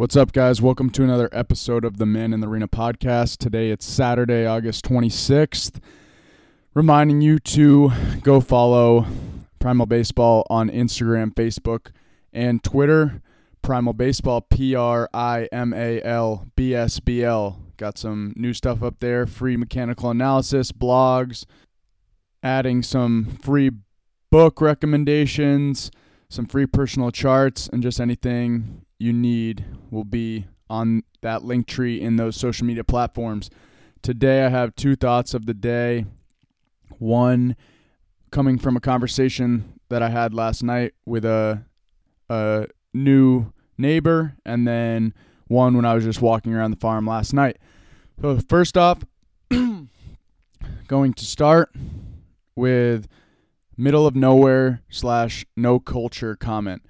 What's up, guys? Welcome to another episode of the Men in the Arena podcast. Today it's Saturday, August 26th. Reminding you to go follow Primal Baseball on Instagram, Facebook, and Twitter. Primal Baseball, P R I M A L B S B L. Got some new stuff up there free mechanical analysis, blogs, adding some free book recommendations, some free personal charts, and just anything you need will be on that link tree in those social media platforms. Today, I have two thoughts of the day. One coming from a conversation that I had last night with a, a new neighbor, and then one when I was just walking around the farm last night. So, first off, going to start with middle of nowhere slash no culture comment.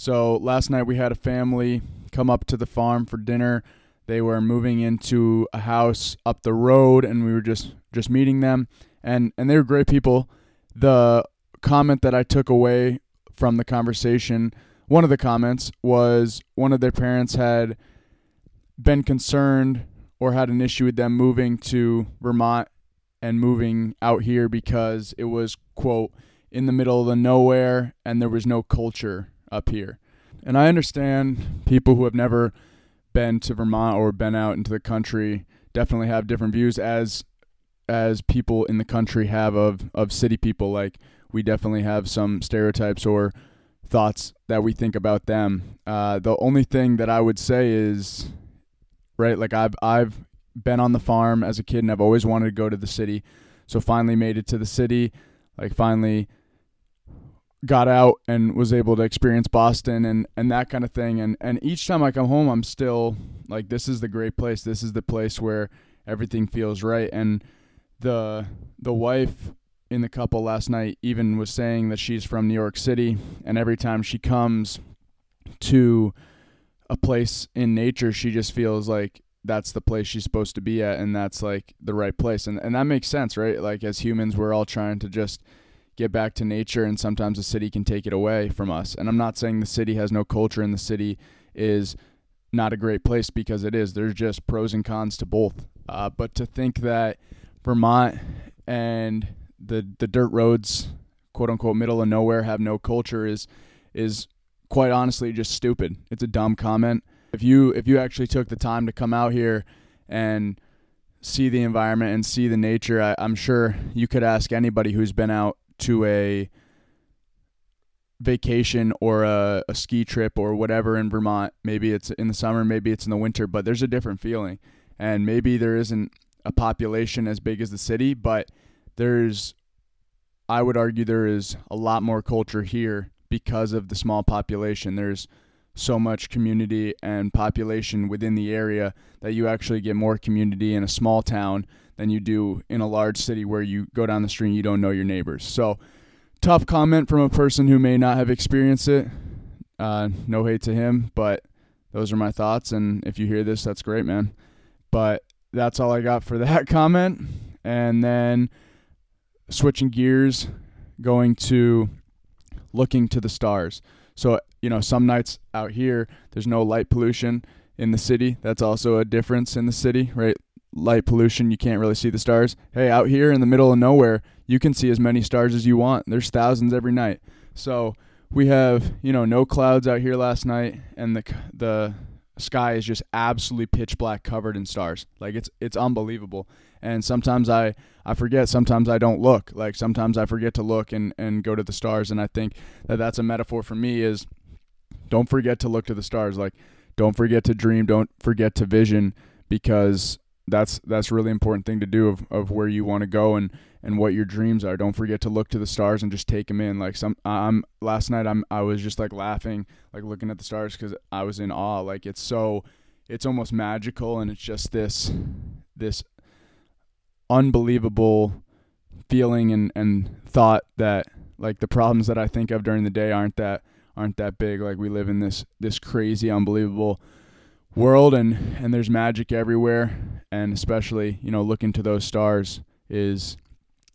So last night we had a family come up to the farm for dinner. They were moving into a house up the road, and we were just just meeting them, and and they were great people. The comment that I took away from the conversation, one of the comments was one of their parents had been concerned or had an issue with them moving to Vermont and moving out here because it was quote in the middle of the nowhere and there was no culture up here. And I understand people who have never been to Vermont or been out into the country definitely have different views as as people in the country have of of city people like we definitely have some stereotypes or thoughts that we think about them. Uh, the only thing that I would say is right like I've I've been on the farm as a kid and I've always wanted to go to the city. So finally made it to the city, like finally got out and was able to experience Boston and, and that kind of thing. And, and each time I come home, I'm still like, this is the great place. This is the place where everything feels right. And the, the wife in the couple last night even was saying that she's from New York City. And every time she comes to a place in nature, she just feels like that's the place she's supposed to be at. And that's like the right place. And, and that makes sense, right? Like as humans, we're all trying to just, get back to nature and sometimes the city can take it away from us. And I'm not saying the city has no culture and the city is not a great place because it is. There's just pros and cons to both. Uh, but to think that Vermont and the the dirt roads, quote unquote, middle of nowhere have no culture is is quite honestly just stupid. It's a dumb comment. If you if you actually took the time to come out here and see the environment and see the nature, I, I'm sure you could ask anybody who's been out to a vacation or a, a ski trip or whatever in Vermont. Maybe it's in the summer, maybe it's in the winter, but there's a different feeling. And maybe there isn't a population as big as the city, but there's, I would argue, there is a lot more culture here because of the small population. There's so much community and population within the area that you actually get more community in a small town than you do in a large city where you go down the street and you don't know your neighbors. So, tough comment from a person who may not have experienced it. Uh, no hate to him, but those are my thoughts. And if you hear this, that's great, man. But that's all I got for that comment. And then switching gears, going to looking to the stars. So, you know, some nights out here, there's no light pollution in the city. That's also a difference in the city, right? light pollution, you can't really see the stars. Hey, out here in the middle of nowhere, you can see as many stars as you want. There's thousands every night. So we have, you know, no clouds out here last night, and the the sky is just absolutely pitch black, covered in stars. Like it's it's unbelievable. And sometimes I I forget. Sometimes I don't look. Like sometimes I forget to look and and go to the stars. And I think that that's a metaphor for me is don't forget to look to the stars. Like don't forget to dream. Don't forget to vision because that's that's really important thing to do of, of where you want to go and and what your dreams are don't forget to look to the stars and just take them in like some i'm last night i'm i was just like laughing like looking at the stars because i was in awe like it's so it's almost magical and it's just this this unbelievable feeling and and thought that like the problems that i think of during the day aren't that aren't that big. Like we live in this this crazy unbelievable world and and there's magic everywhere. And especially you know looking to those stars is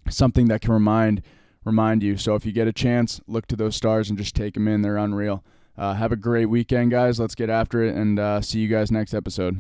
something that can remind remind you. So if you get a chance look to those stars and just take them in. They're unreal. Uh, have a great weekend, guys. Let's get after it and uh, see you guys next episode.